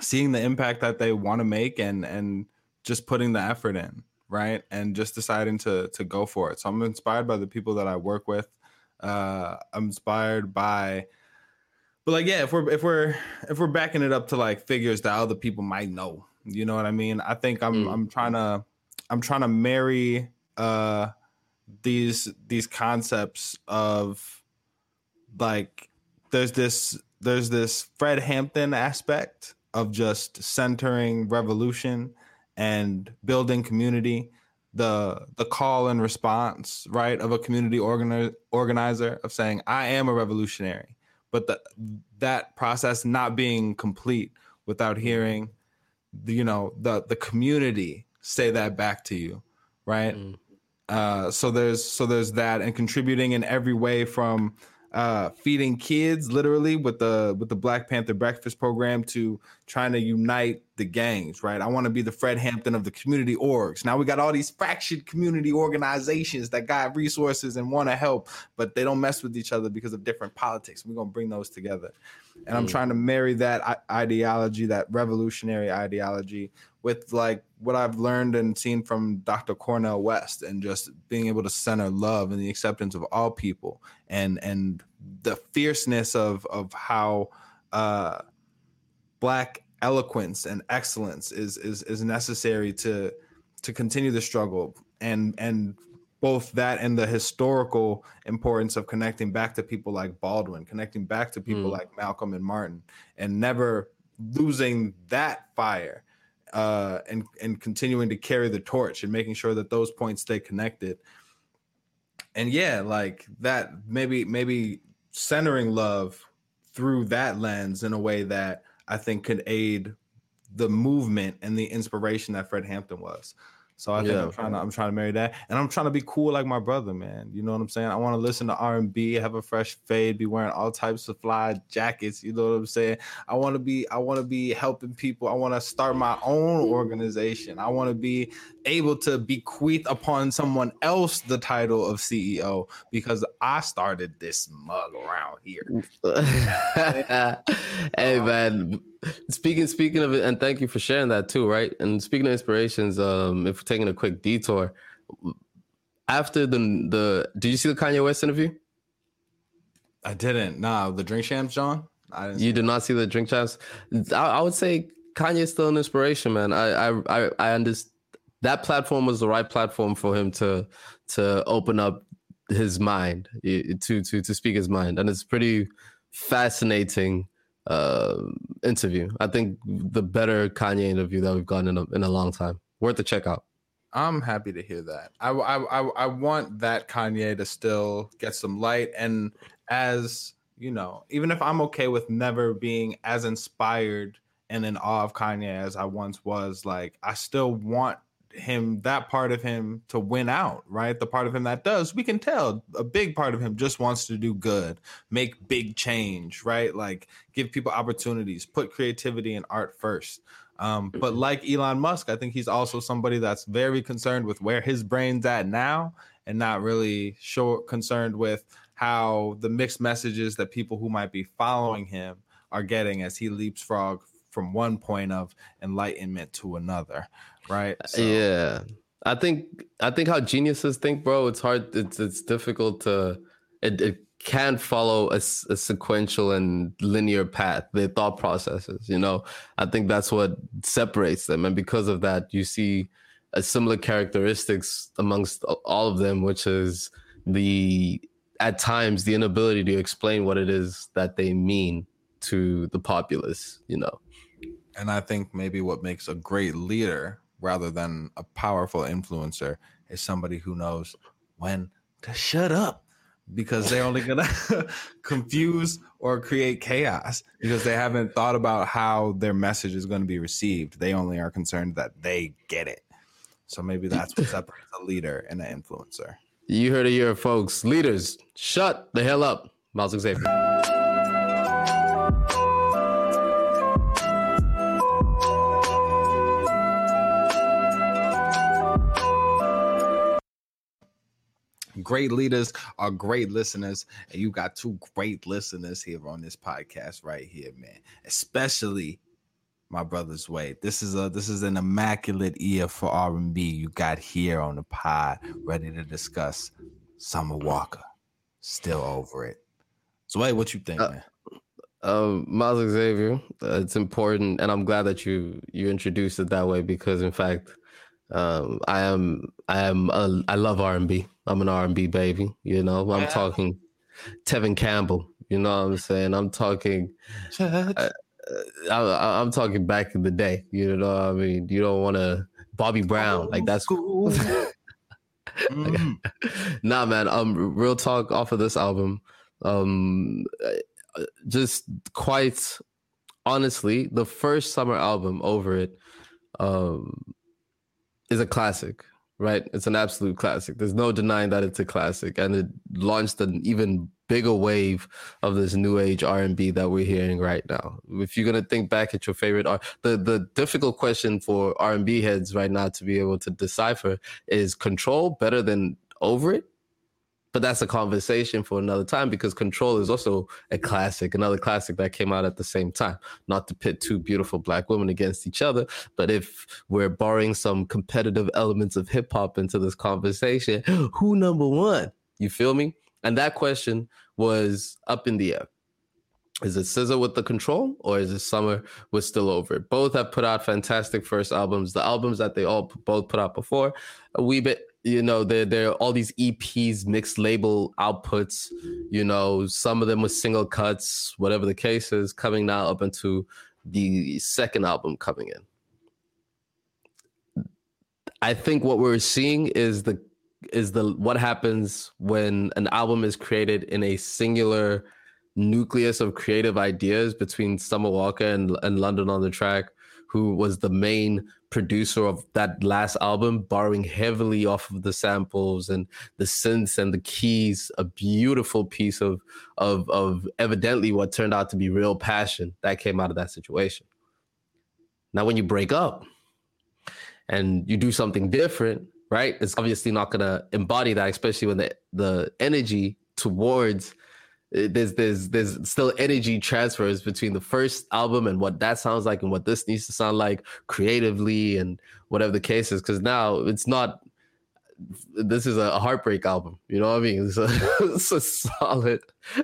seeing the impact that they want to make and and just putting the effort in, right? And just deciding to to go for it. So I'm inspired by the people that I work with. Uh, I'm inspired by but like yeah if we're if we're if we're backing it up to like figures that other people might know you know what i mean i think i'm mm. i'm trying to i'm trying to marry uh these these concepts of like there's this there's this fred hampton aspect of just centering revolution and building community the the call and response right of a community organi- organizer of saying i am a revolutionary but the, that process not being complete without hearing the, you know the the community say that back to you right mm. uh so there's so there's that and contributing in every way from uh, feeding kids literally with the with the Black Panther breakfast program to trying to unite the gangs, right? I want to be the Fred Hampton of the community orgs. Now we got all these fractured community organizations that got resources and want to help, but they don't mess with each other because of different politics. We're gonna bring those together, and mm. I'm trying to marry that ideology, that revolutionary ideology, with like what I've learned and seen from Dr. Cornel West and just being able to center love and the acceptance of all people and and the fierceness of of how uh black eloquence and excellence is is is necessary to to continue the struggle and and both that and the historical importance of connecting back to people like Baldwin, connecting back to people mm. like Malcolm and Martin, and never losing that fire uh, and and continuing to carry the torch and making sure that those points stay connected. And yeah, like that maybe maybe centering love through that lens in a way that I think could aid the movement and the inspiration that Fred Hampton was. So I think yeah. I'm trying to I'm trying to marry that, and I'm trying to be cool like my brother, man. You know what I'm saying? I want to listen to R and B, have a fresh fade, be wearing all types of fly jackets. You know what I'm saying? I want to be I want to be helping people. I want to start my own organization. I want to be able to bequeath upon someone else the title of CEO because I started this mug around here. hey man speaking speaking of it, and thank you for sharing that too, right? And speaking of inspirations, um, if we're taking a quick detour, after the the did you see the Kanye West interview? I didn't. Nah, the Drink Champs, John. I you did not see the Drink Champs. I, I would say Kanye's still an inspiration, man. I I I, I understand that platform was the right platform for him to to open up his mind to to to speak his mind, and it's pretty fascinating uh, interview. I think the better Kanye interview that we've gotten in a, in a long time. Worth the check out. I'm happy to hear that. I, I, I, I want that Kanye to still get some light. And as you know, even if I'm okay with never being as inspired and in awe of Kanye as I once was, like I still want him that part of him to win out right? The part of him that does we can tell a big part of him just wants to do good make big change right? Like give people opportunities put creativity and art first. Um, but like elon musk i think he's also somebody that's very concerned with where his brain's at now and not really sure concerned with how the mixed messages that people who might be following him are getting as he leapsfrog from one point of enlightenment to another right? Uh, so. Yeah. I think I think how geniuses think, bro. It's hard. It's it's difficult to. It, it can't follow a, a, sequential and linear path. Their thought processes. You know, I think that's what separates them, and because of that, you see a similar characteristics amongst all of them, which is the at times the inability to explain what it is that they mean to the populace. You know, and I think maybe what makes a great leader rather than a powerful influencer is somebody who knows when to shut up because they're only gonna confuse or create chaos because they haven't thought about how their message is going to be received. They only are concerned that they get it. So maybe that's what separates a leader and an influencer. You heard it here, folks. Leaders, shut the hell up. Miles Xavier. Great leaders are great listeners, and you got two great listeners here on this podcast right here, man. Especially my brother's way. This is a this is an immaculate ear for R and B. You got here on the pod, ready to discuss Summer Walker. Still over it. So, wait, what you think, uh, man? Um, Miles Xavier, uh, it's important, and I'm glad that you you introduced it that way because, in fact, um, I am I am a, I love R and B. I'm an R and B baby. You know, I'm yeah. talking Tevin Campbell. You know what I'm saying? I'm talking. Uh, I, am talking back in the day. You know, what I mean, you don't want to Bobby Brown like that's. mm. nah, man. Um, real talk off of this album. Um, uh, just quite honestly, the first summer album over it, um, is a classic. Right, it's an absolute classic. There's no denying that it's a classic, and it launched an even bigger wave of this new age R&B that we're hearing right now. If you're going to think back at your favorite R, the the difficult question for R&B heads right now to be able to decipher is control better than over it? But that's a conversation for another time because Control is also a classic, another classic that came out at the same time. Not to pit two beautiful black women against each other, but if we're borrowing some competitive elements of hip hop into this conversation, who number one? You feel me? And that question was up in the air. Is it SZA with the control or is it Summer with Still Over? Both have put out fantastic first albums. The albums that they all both put out before, uh, a wee bit, you know, they're, they're all these EPs, mixed label outputs, you know, some of them with single cuts, whatever the case is, coming now up into the second album coming in. I think what we're seeing is the is the what happens when an album is created in a singular nucleus of creative ideas between Summer Walker and, and London on the track, who was the main producer of that last album, borrowing heavily off of the samples and the synths and the keys. A beautiful piece of of of evidently what turned out to be real passion that came out of that situation. Now, when you break up and you do something different, right? It's obviously not to embody that, especially when the the energy towards there's there's there's still energy transfers between the first album and what that sounds like and what this needs to sound like creatively and whatever the case is. Because now it's not. This is a heartbreak album, you know what I mean? It's a, it's a solid,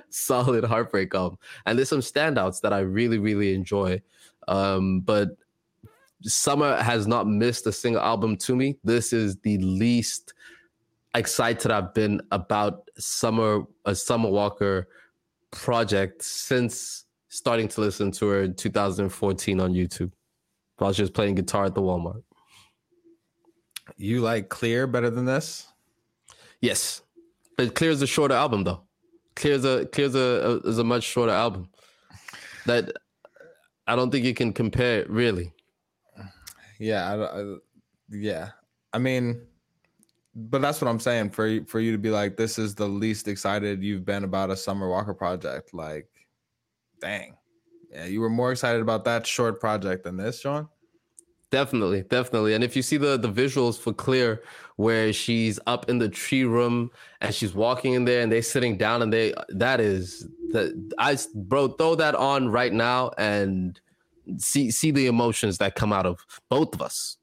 solid heartbreak album, and there's some standouts that I really, really enjoy. Um, but Summer has not missed a single album to me. This is the least excited I've been about Summer a Summer Walker project since starting to listen to her in 2014 on YouTube. I was just playing guitar at the Walmart. You like Clear better than this? Yes, but Clear is a shorter album though. Clear's a Clear's a, a is a much shorter album. That I don't think you can compare it really. Yeah, I, I, yeah. I mean, but that's what I'm saying for for you to be like, this is the least excited you've been about a Summer Walker project. Like, dang, yeah, you were more excited about that short project than this, Sean. Definitely, definitely. And if you see the the visuals for Clear, where she's up in the tree room and she's walking in there and they're sitting down and they that is that I bro throw that on right now and see see the emotions that come out of both of us.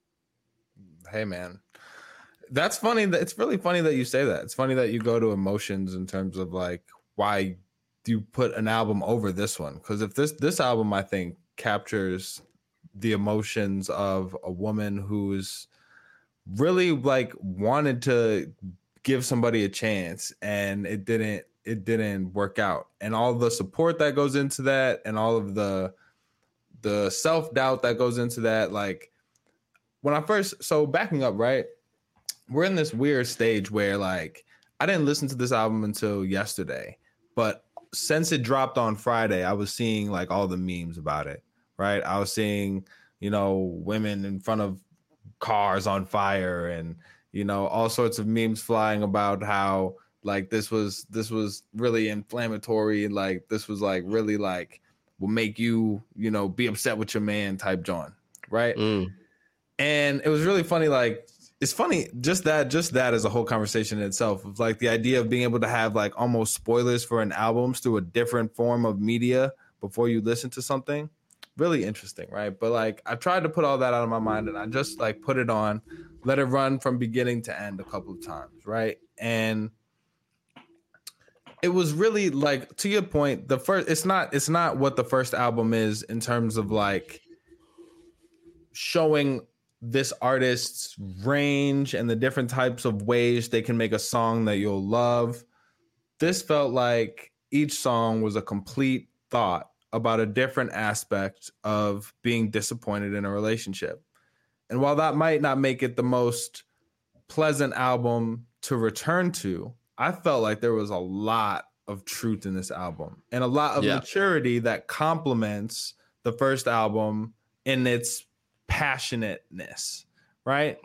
Hey man. That's funny that it's really funny that you say that. It's funny that you go to emotions in terms of like why do you put an album over this one? Because if this this album I think captures the emotions of a woman who's really like wanted to give somebody a chance and it didn't it didn't work out and all the support that goes into that and all of the the self doubt that goes into that. Like when I first, so backing up, right? We're in this weird stage where like I didn't listen to this album until yesterday, but since it dropped on Friday, I was seeing like all the memes about it, right? I was seeing, you know, women in front of cars on fire and, you know, all sorts of memes flying about how like this was this was really inflammatory and like this was like really like will make you, you know, be upset with your man type John, right? Mm. And it was really funny. Like, it's funny, just that, just that is a whole conversation in itself. Of like the idea of being able to have like almost spoilers for an album through a different form of media before you listen to something. really interesting, right? But like I tried to put all that out of my mind and I just like put it on, let it run from beginning to end a couple of times, right? And it was really like to your point, the first it's not it's not what the first album is in terms of like showing this artist's range and the different types of ways they can make a song that you'll love. This felt like each song was a complete thought about a different aspect of being disappointed in a relationship. And while that might not make it the most pleasant album to return to, I felt like there was a lot of truth in this album and a lot of Yeah. maturity that complements the first album in its passionateness, right?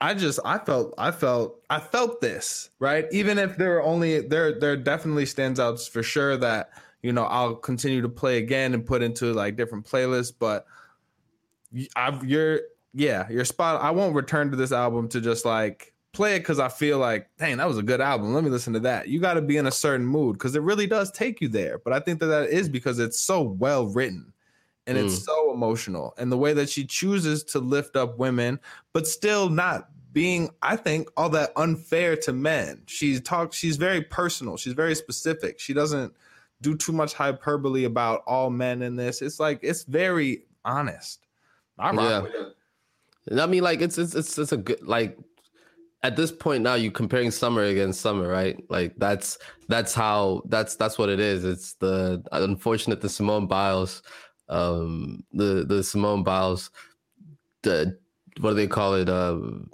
I just I felt I felt I felt this, right? Even if there are only there there definitely stands out for sure that you know I'll continue to play again and put into like different playlists, but I've you're yeah, you're spot I won't return to this album to just like play it because I feel like, dang, that was a good album. Let me listen to that. You got to be in a certain mood because it really does take you there. But I think that that is because it's so well written and it's mm. so emotional. And the way that she chooses to lift up women, but still not being, I think, all that unfair to men. She talks, she's very personal, she's very specific. She doesn't do too much hyperbole about all men in this. It's like, it's very honest. I Yeah. with it. I mean, like it's it's it's it's a good like at this point now you're comparing summer against summer, right? Like that's that's how that's that's what it is. It's the unfortunate the Simone Biles, um, the the Simone Biles, the what do they call it? Um,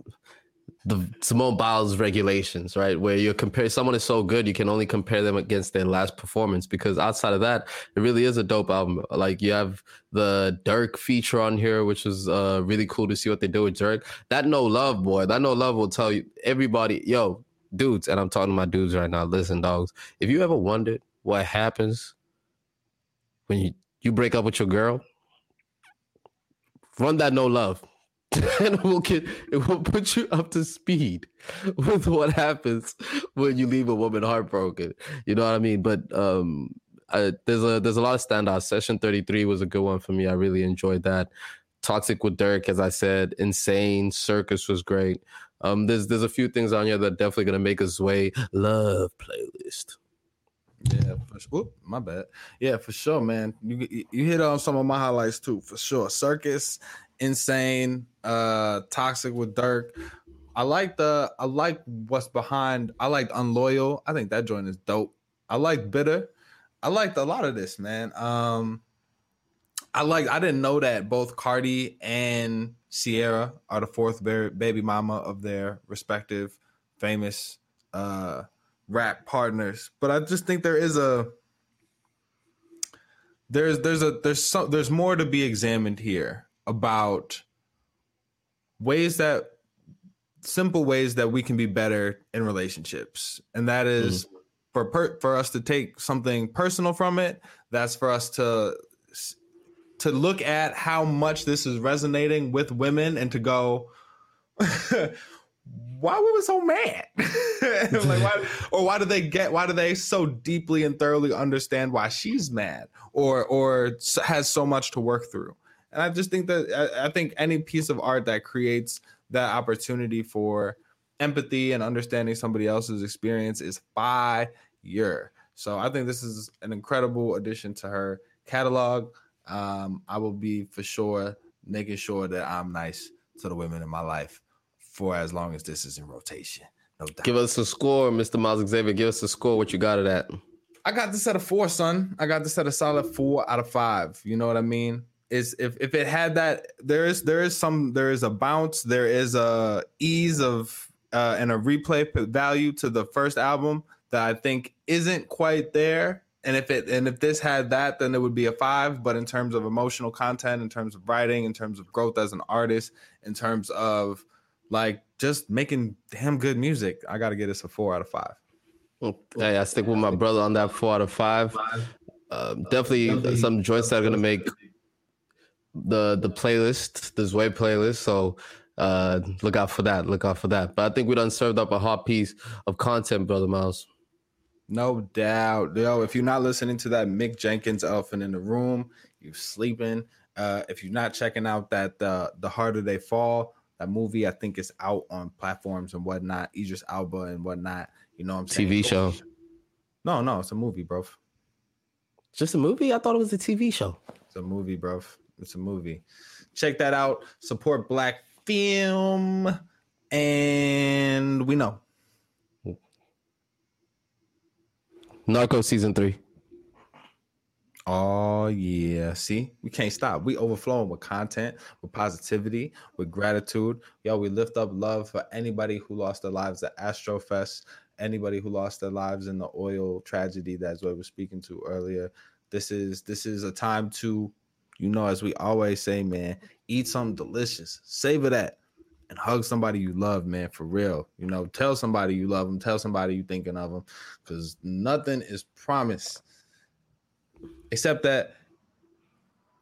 the Simone Biles regulations, right? Where you compare someone is so good, you can only compare them against their last performance because outside of that, it really is a dope album. Like you have the Durk feature on here, which was uh really cool to see what they do with Durk. That No Love boy, that No Love will tell you everybody, yo, dudes, and I'm talking to my dudes right now. Listen, dogs, if you ever wondered what happens when you you break up with your girl, run that No Love. and it will get it will put you up to speed with what happens when you leave a woman heartbroken. You know what I mean? But um I, there's a there's a lot of standouts. Session 33 was a good one for me. I really enjoyed that. Toxic with Durk, as I said, insane. Circus was great. Um, there's there's a few things on here that definitely gonna make us way. Love playlist. Yeah, for sure. My bad. Yeah, for sure, man. You you hit on some of my highlights too, for sure. Circus, insane, uh, toxic with Durk. I like the I like what's behind. I like unloyal. I think that joint is dope. I like bitter. I liked a lot of this, man. Um, I like. I didn't know that both Cardi and Ciara are the fourth baby mama of their respective famous uh rap partners. But I just think there is a there's there's a there's some there's more to be examined here about ways that simple ways that we can be better in relationships and that is mm-hmm. for per, for us to take something personal from it that's for us to to look at how much this is resonating with women and to go why were we so mad? Like why or why do they get why do they so deeply and thoroughly understand why she's mad or or has so much to work through? And i just think that I, I think any piece of art that creates that opportunity for empathy and understanding somebody else's experience is by fire. So i think this is an incredible addition to her catalog. Um i will be for sure making sure that i'm nice to the women in my life for as long as this is in rotation no doubt Give us a score, Mr. Miles Xavier. Give us a score. What you got it at? I got this at a four, son. I got this at a solid four out of five. You know what I mean? Is if if it had that, there is there is some there is a bounce, there is a ease of uh, and a replay value to the first album that I think isn't quite there. And if it and if this had that, then it would be a five. But in terms of emotional content, in terms of writing, in terms of growth as an artist, in terms of like just making damn good music, I got to get this a four out of five. Hey, I stick with my brother on that four out of five. Um, definitely some joints that are gonna make the the playlist, the Zway playlist. So uh look out for that. Look out for that. But I think we done served up a hot piece of content, brother Miles. No doubt. Yo, if you're not listening to that Mick Jenkins Elephant in the Room, you're sleeping. Uh, if you're not checking out that uh, The Harder They Fall, that movie, I think is out on platforms and whatnot, Idris Elba and whatnot. You know what I'm saying? TV show. No, no, it's a movie, bro. Just a movie? I thought it was a TV show. It's a movie, bro. It's a movie. Check that out. Support black film. And we know. Narco season three. Oh yeah. See, we can't stop. We overflowing with content, with positivity, with gratitude. Yo, we lift up love for anybody who lost their lives at Astrofest, anybody who lost their lives in the oil tragedy that's what we were speaking to earlier. This is this is a time to, you know, as we always say, man, eat something delicious. Savor that and hug somebody you love, man, for real. You know, tell somebody you love them, tell somebody you thinking of them, because nothing is promised except that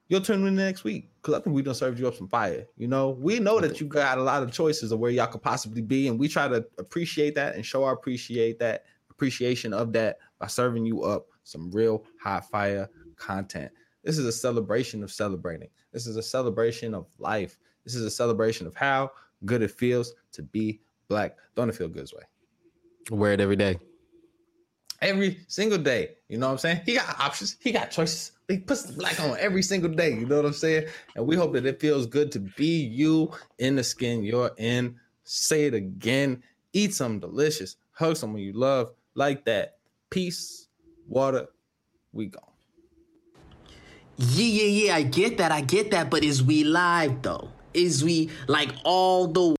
you'll turn in next week. Cause I think we done served you up some fire. You know, we know that you got a lot of choices of where y'all could possibly be, and we try to appreciate that and show our appreciate that appreciation of that by serving you up some real hot fire content. This is a celebration of celebrating. This is a celebration of life. This is a celebration of how good it feels to be black. Don't it feel good, way? Wear it every day. Every single day. You know what I'm saying? He got options. He got choices. He puts the black on every single day. You know what I'm saying? And we hope that it feels good to be you in the skin you're in. Say it again. Eat something delicious. Hug someone you love like that. Peace, water, we gone. Yeah, yeah, yeah. I get that. I get that. But is we live though? Is we like all the